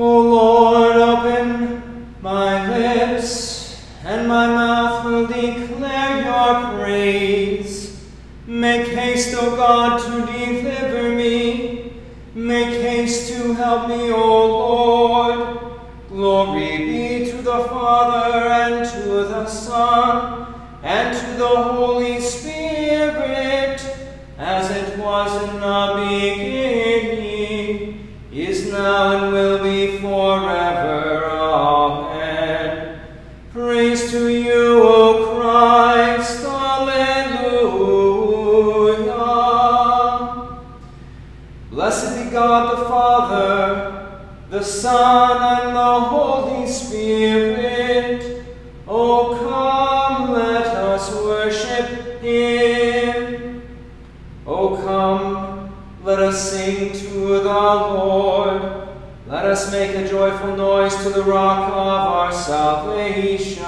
O Lord, Blessed be God the Father, the Son, and the Holy Spirit. O come, let us worship him. O come, let us sing to the Lord. Let us make a joyful noise to the rock of our salvation.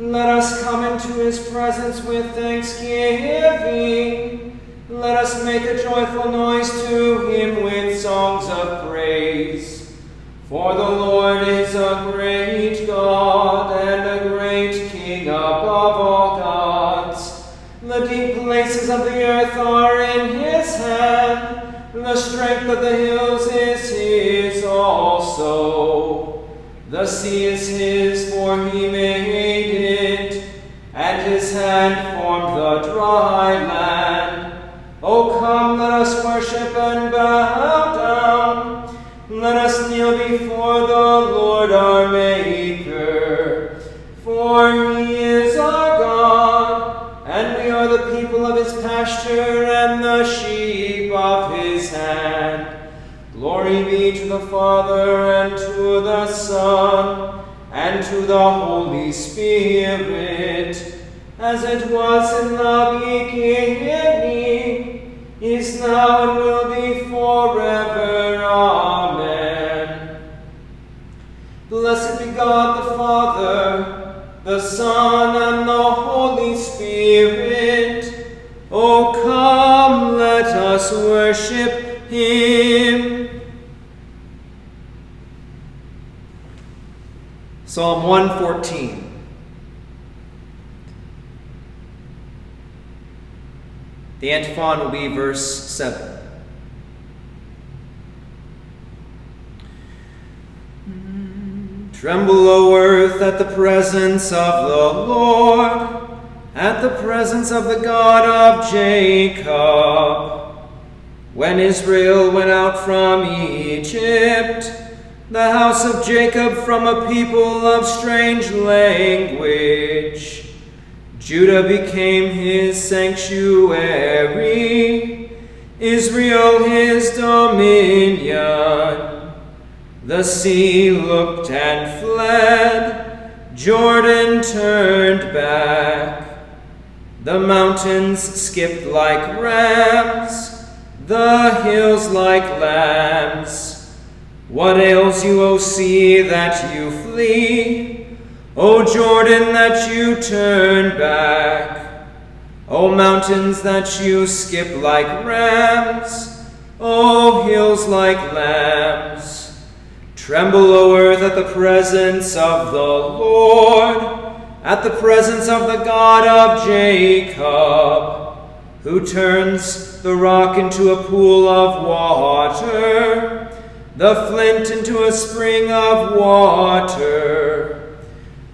Let us come into his presence with thanksgiving. Let us make a joyful noise to him with songs of praise. For the Lord is a great God and a great King above all gods. The deep places of the earth are in his hand. The strength of the hills is his also. The sea is his, for he made it, and his hand formed the dry land. O come, let us worship and bow down. Let us kneel before the Lord our Maker. For he is our God, and we are the people of his pasture and the sheep of his hand. Glory be to the Father, and to the Son, and to the Holy Spirit, as it was in the beginning, worship him. Psalm 114. The antiphon will be verse 7. Tremble, O earth, at the presence of the Lord, at the presence of the God of Jacob. When Israel went out from Egypt, the house of Jacob from a people of strange language, Judah became his sanctuary, Israel his dominion. The sea looked and fled, Jordan turned back. The mountains skipped like rams, the hills like lambs. What ails you, O sea, that you flee? O Jordan, that you turn back? O mountains, that you skip like rams? O hills like lambs? Tremble, O earth, at the presence of the Lord, at the presence of the God of Jacob, who turns the rock into a pool of water, the flint into a spring of water.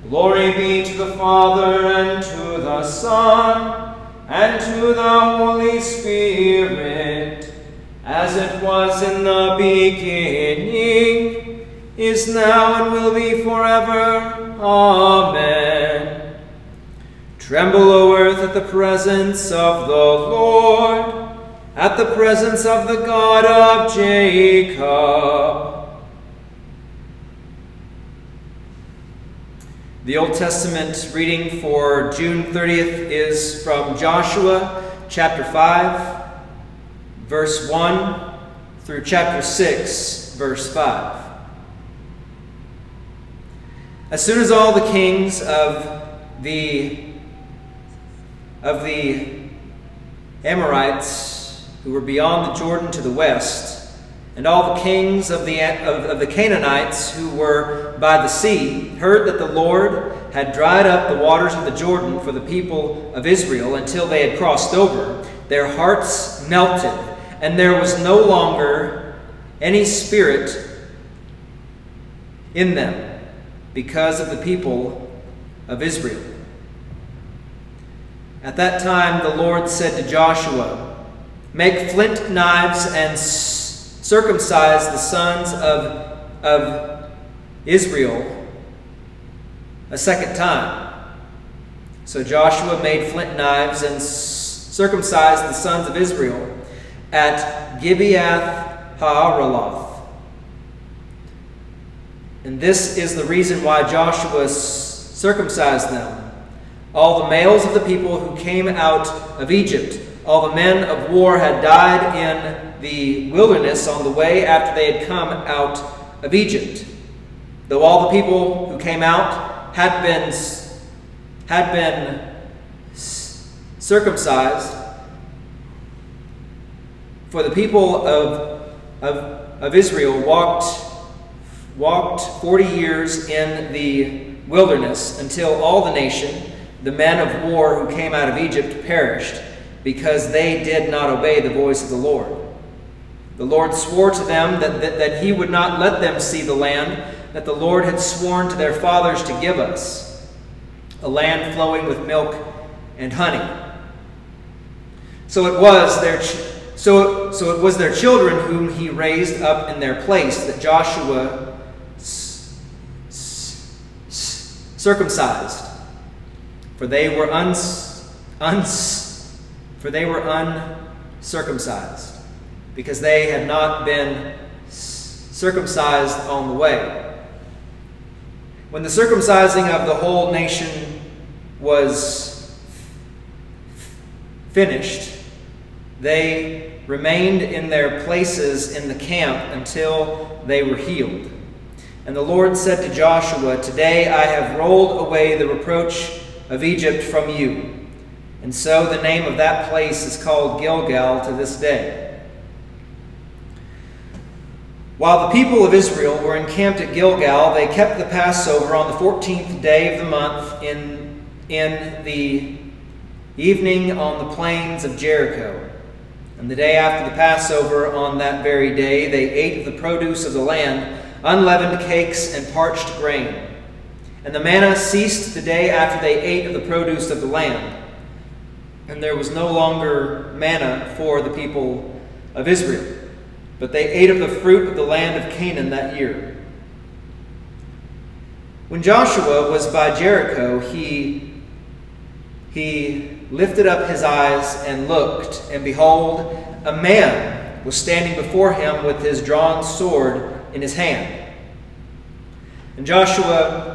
Glory be to the Father, and to the Son, and to the Holy Spirit, as it was in the beginning is now, and will be forever. Amen. Tremble, O earth, at the presence of the Lord, at the presence of the God of Jacob. The Old Testament reading for June 30th is from Joshua chapter 5, verse 1 through chapter 6, verse 5. As soon as all the kings of the of the Amorites who were beyond the Jordan to the west And all the kings of the, of, of the Canaanites who were by the sea heard that the Lord had dried up the waters of the Jordan for the people of Israel until they had crossed over. Their hearts melted, and there was no longer any spirit in them because of the people of Israel. At that time, the Lord said to Joshua, Make flint knives and circumcise the sons of, of Israel a second time. So Joshua made flint knives and circumcised the sons of Israel at Gibeath Haaraloth. And this is the reason why Joshua circumcised them. All the males of the people who came out of Egypt, all the men of war had died in the wilderness on the way after they had come out of Egypt. Though all the people who came out had been, had been circumcised, for the people of, of, of Israel walked, walked 40 years in the wilderness until all the nation, the men of war who came out of Egypt, perished because they did not obey the voice of the Lord. The Lord swore to them that, that, that, he would not let them see the land that the Lord had sworn to their fathers to give us, a land flowing with milk and honey. So it was their so, so it was their children whom he raised up in their place that Joshua circumcised, for they were uns, uns, for they were uncircumcised because they had not been circumcised on the way. When the circumcising of the whole nation was finished, they remained in their places in the camp until they were healed. And the Lord said to Joshua, Today I have rolled away the reproach of Egypt from you. And so the name of that place is called Gilgal to this day. While the people of Israel were encamped at Gilgal, they kept the Passover on the 14th day of the month in, in the evening on the plains of Jericho. And the day after the Passover, on that very day, they ate of the produce of the land, unleavened cakes and parched grain. And the manna ceased the day after they ate of the produce of the land. And there was no longer manna for the people of Israel but they ate of the fruit of the land of Canaan that year. When Joshua was by Jericho, he, he lifted up his eyes and looked, and behold, a man was standing before him with his drawn sword in his hand. And Joshua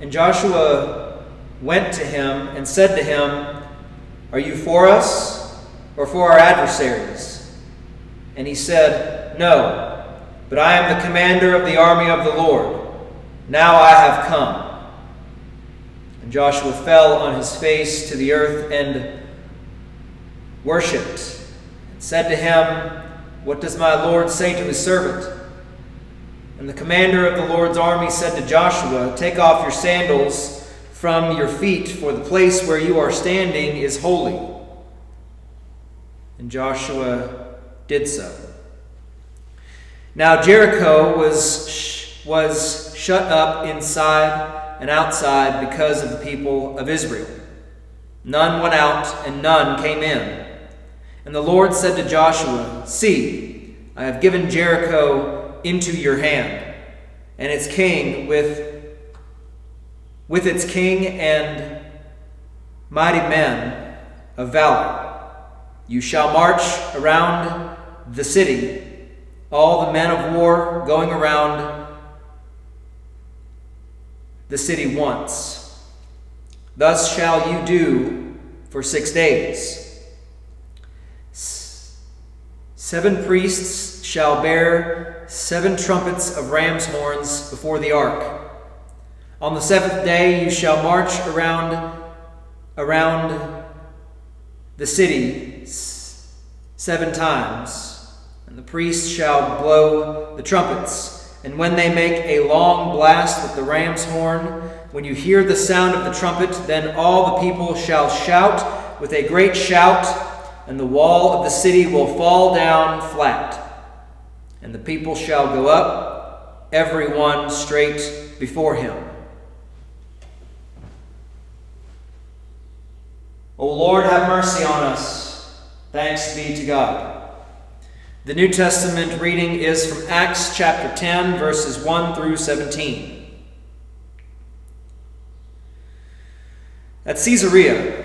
and Joshua went to him and said to him, Are you for us or for our adversaries? And he said, no, but I am the commander of the army of the Lord. Now I have come. And Joshua fell on his face to the earth and worshipped, and said to him, What does my Lord say to his servant? And the commander of the Lord's army said to Joshua, Take off your sandals from your feet, for the place where you are standing is holy. And Joshua did so. Now Jericho was, was shut up inside and outside because of the people of Israel. None went out, and none came in. And the Lord said to Joshua, See, I have given Jericho into your hand, and its king with, with its king and mighty men of valor. You shall march around the city all the men of war going around the city once. Thus shall you do for six days. Seven priests shall bear seven trumpets of ram's horns before the ark. On the seventh day you shall march around around the city seven times And the priests shall blow the trumpets. And when they make a long blast with the ram's horn, when you hear the sound of the trumpet, then all the people shall shout with a great shout, and the wall of the city will fall down flat. And the people shall go up, every one straight before him. O Lord, have mercy on us. Thanks be to God. The New Testament reading is from Acts chapter 10, verses 1 through 17. At Caesarea,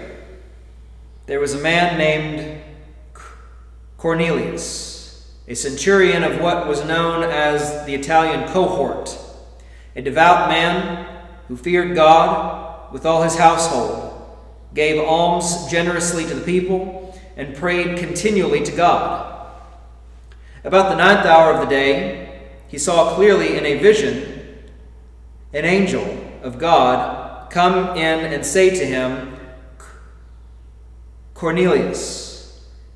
there was a man named Cornelius, a centurion of what was known as the Italian cohort, a devout man who feared God with all his household gave alms generously to the people, and prayed continually to God. About the ninth hour of the day, he saw clearly in a vision an angel of God come in and say to him, Cornelius.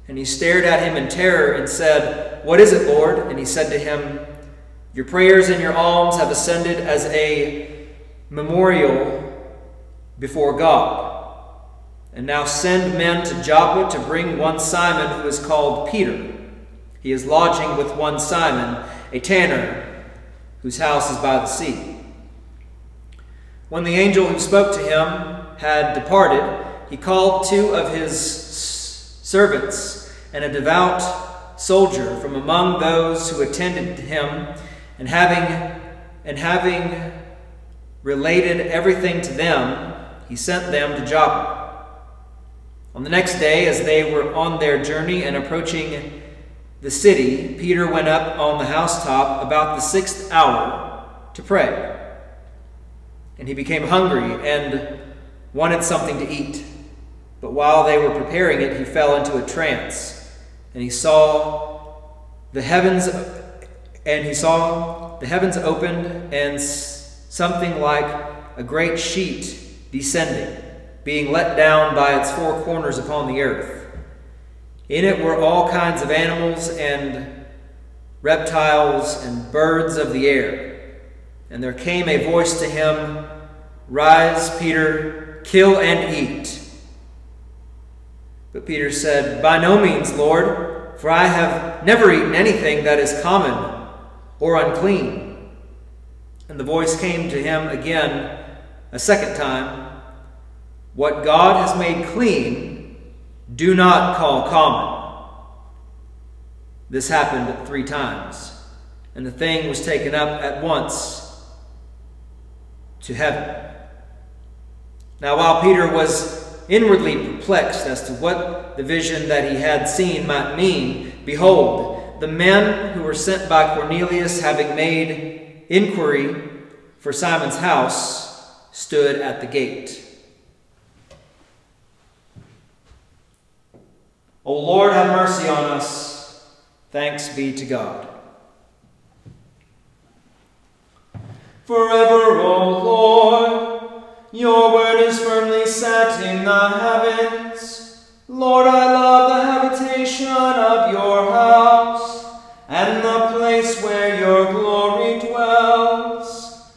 And he stared at him in terror and said, What is it, Lord? And he said to him, Your prayers and your alms have ascended as a memorial before God. And now send men to Joppa to bring one Simon who is called Peter. He is lodging with one Simon, a tanner, whose house is by the sea. When the angel who spoke to him had departed, he called two of his servants and a devout soldier from among those who attended him, and having and having related everything to them, he sent them to Joppa. On the next day, as they were on their journey and approaching the city, Peter went up on the housetop about the sixth hour to pray. And he became hungry and wanted something to eat. But while they were preparing it, he fell into a trance. And he saw the heavens and he saw the heavens opened and something like a great sheet descending being let down by its four corners upon the earth. In it were all kinds of animals and reptiles and birds of the air. And there came a voice to him Rise, Peter, kill and eat. But Peter said, By no means, Lord, for I have never eaten anything that is common or unclean. And the voice came to him again a second time what God has made clean, do not call common. This happened three times, and the thing was taken up at once to heaven. Now, while Peter was inwardly perplexed as to what the vision that he had seen might mean, behold, the men who were sent by Cornelius, having made inquiry for Simon's house, stood at the gate. O Lord, have mercy on us. Thanks be to God. Forever, O Lord, your word is firmly set in the heavens. Lord, I love the habitation of your house and the place where your glory dwells.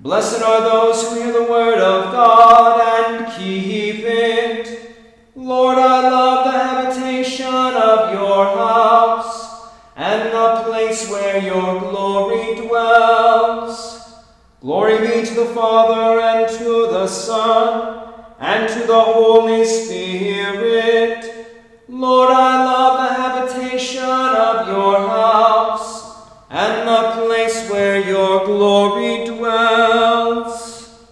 Blessed are those who hear the word of God and keep it. Lord, I love the habitation of your house and the place where your glory the Father and to the Son and to the Holy Spirit. Lord, I love the habitation of your house and the place where your glory dwells.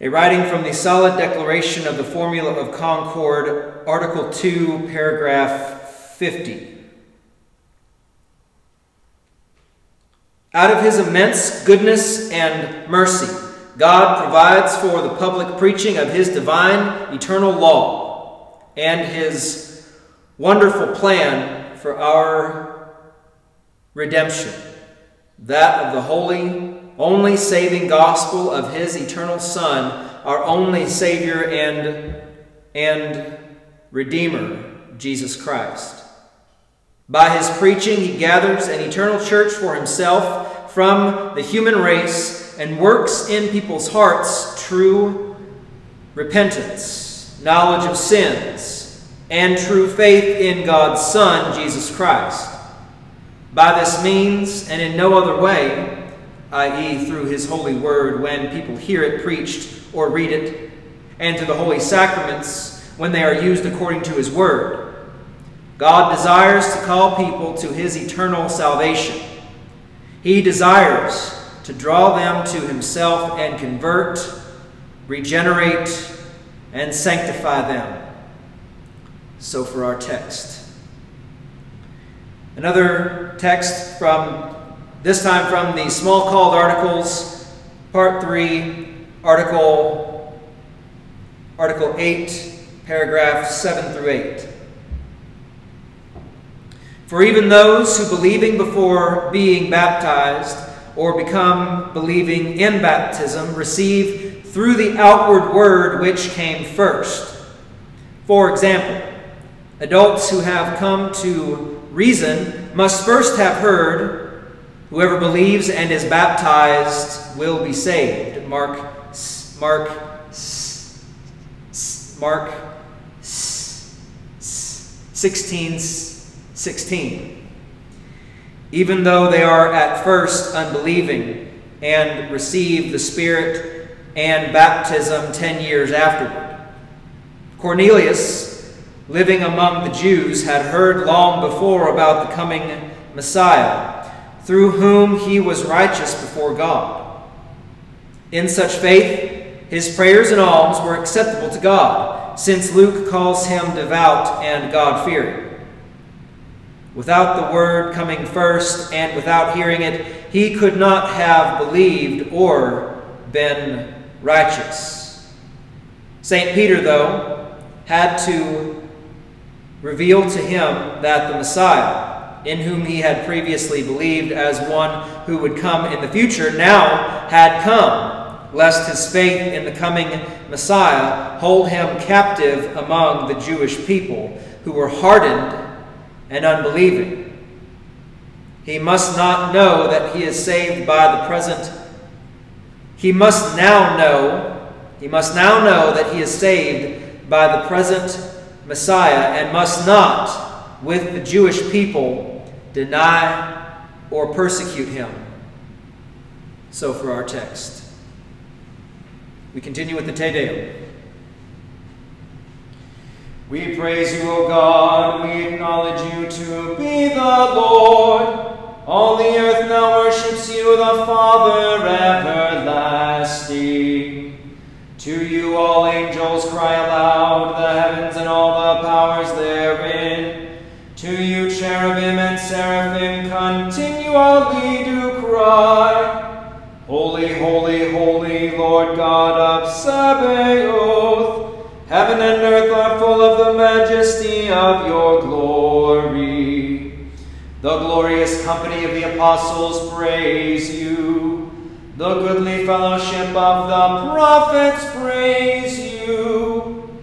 A writing from the Solid Declaration of the Formula of Concord, Article 2, paragraph 50. Out of his immense goodness and mercy, God provides for the public preaching of his divine eternal law and his wonderful plan for our redemption, that of the holy only saving gospel of his eternal Son, our only Savior and, and Redeemer, Jesus Christ. By his preaching, he gathers an eternal church for himself from the human race and works in people's hearts true repentance, knowledge of sins, and true faith in God's Son, Jesus Christ. By this means, and in no other way, i.e., through his holy word when people hear it preached or read it, and to the holy sacraments when they are used according to his word. God desires to call people to his eternal salvation. He desires to draw them to himself and convert, regenerate, and sanctify them. So for our text. Another text from, this time from the Smalcald Articles, Part 3, Article, Article 8, paragraph 7 through 8. For even those who believing before being baptized or become believing in baptism receive through the outward word which came first. For example, adults who have come to reason must first have heard, whoever believes and is baptized will be saved. Mark, Mark, Mark 16 16. Even though they are at first unbelieving and receive the Spirit and baptism 10 years afterward. Cornelius, living among the Jews, had heard long before about the coming Messiah, through whom he was righteous before God. In such faith, his prayers and alms were acceptable to God since Luke calls him devout and God fearing. Without the word coming first and without hearing it, he could not have believed or been righteous. St. Peter, though, had to reveal to him that the Messiah, in whom he had previously believed as one who would come in the future, now had come lest his faith in the coming Messiah hold him captive among the Jewish people who were hardened and unbelieving. He must not know that he is saved by the present. He must now know, he must now know that he is saved by the present Messiah and must not, with the Jewish people, deny or persecute him. So for our text. We continue with the Te Deum. We praise you, O God, we acknowledge you to be the Lord. All the earth now worships you, the Father everlasting. To you all angels cry aloud, the heavens and all the powers therein. To you cherubim and seraphim continually do cry. Holy, holy, holy, Lord God of Sabaoth, heaven and earth are full of the majesty of your glory. The glorious company of the apostles praise you. The goodly fellowship of the prophets praise you.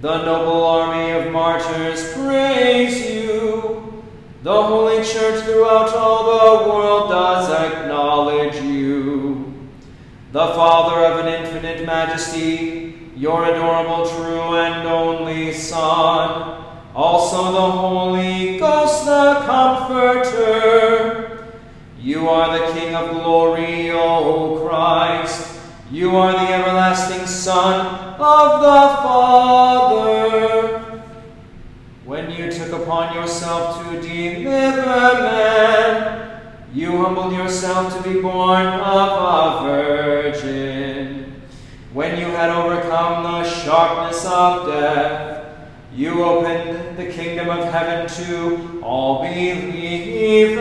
The noble army of martyrs praise you. The holy church throughout all the world does acknowledge you. The Father of an infinite majesty, your adorable, true, and only Son, also the Holy Ghost, the Comforter. You are the King of glory, O Christ. You are the everlasting Son of the Father when you took upon yourself to deliver man, you humbled yourself to be born of a virgin. When you had overcome the sharpness of death, you opened the kingdom of heaven to all believers.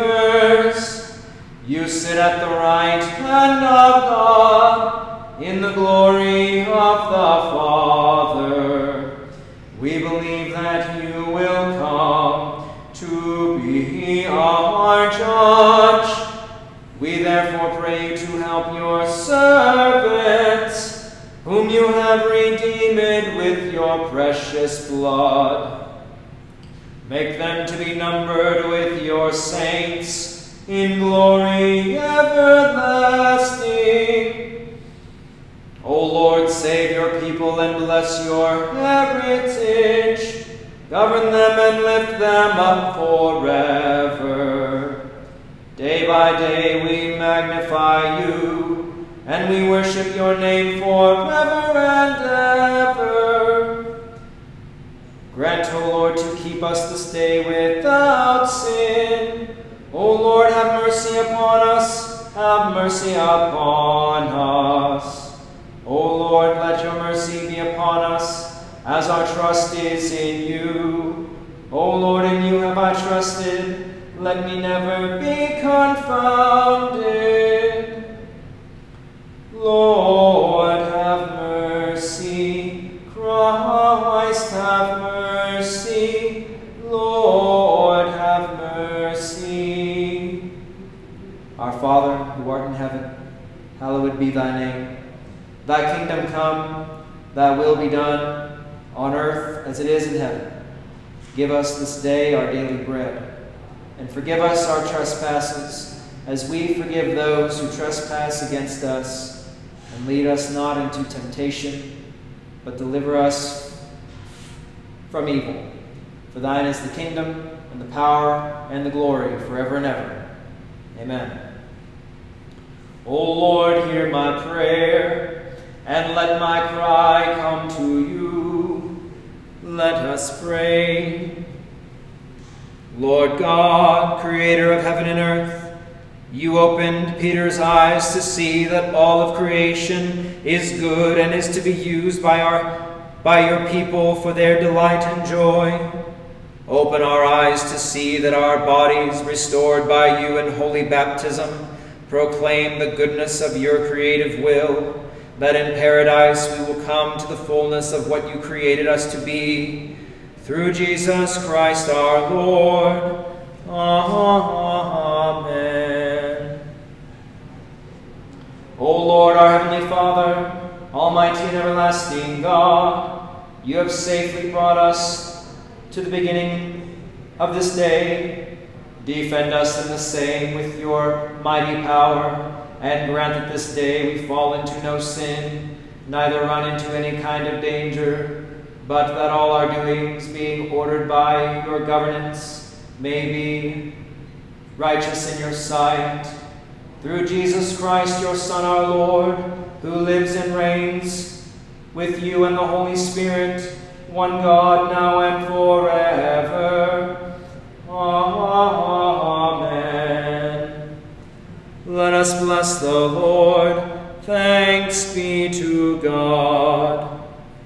You sit at the right hand of God in the glory of the Father. We believe that you will come to be our judge. Precious blood. Make them to be numbered with your saints in glory everlasting. O Lord, save your people and bless your heritage. Govern them and lift them up forever. Day by day we magnify you, and we worship your name forever and ever. Grant, O Lord, to keep us this day without sin. Us this day our daily bread, and forgive us our trespasses, as we forgive those who trespass against us. And lead us not into temptation, but deliver us from evil. For thine is the kingdom, and the power, and the glory, forever and ever. Amen. O Lord, hear my prayer, and let my cry come to you. Let us pray. Lord God, creator of heaven and earth, you opened Peter's eyes to see that all of creation is good and is to be used by, our, by your people for their delight and joy. Open our eyes to see that our bodies, restored by you in holy baptism, proclaim the goodness of your creative will that in paradise we will come to the fullness of what you created us to be. Through Jesus Christ our Lord. Amen. O Lord, our Heavenly Father, Almighty and everlasting God, you have safely brought us to the beginning of this day. Defend us in the same with your mighty power and grant that this day we fall into no sin, neither run into any kind of danger, but that all our doings, being ordered by your governance, may be righteous in your sight. Through Jesus Christ, your Son, our Lord, who lives and reigns with you and the Holy Spirit, one God, now and forever. Amen. Let us bless the Lord. Thanks be to God.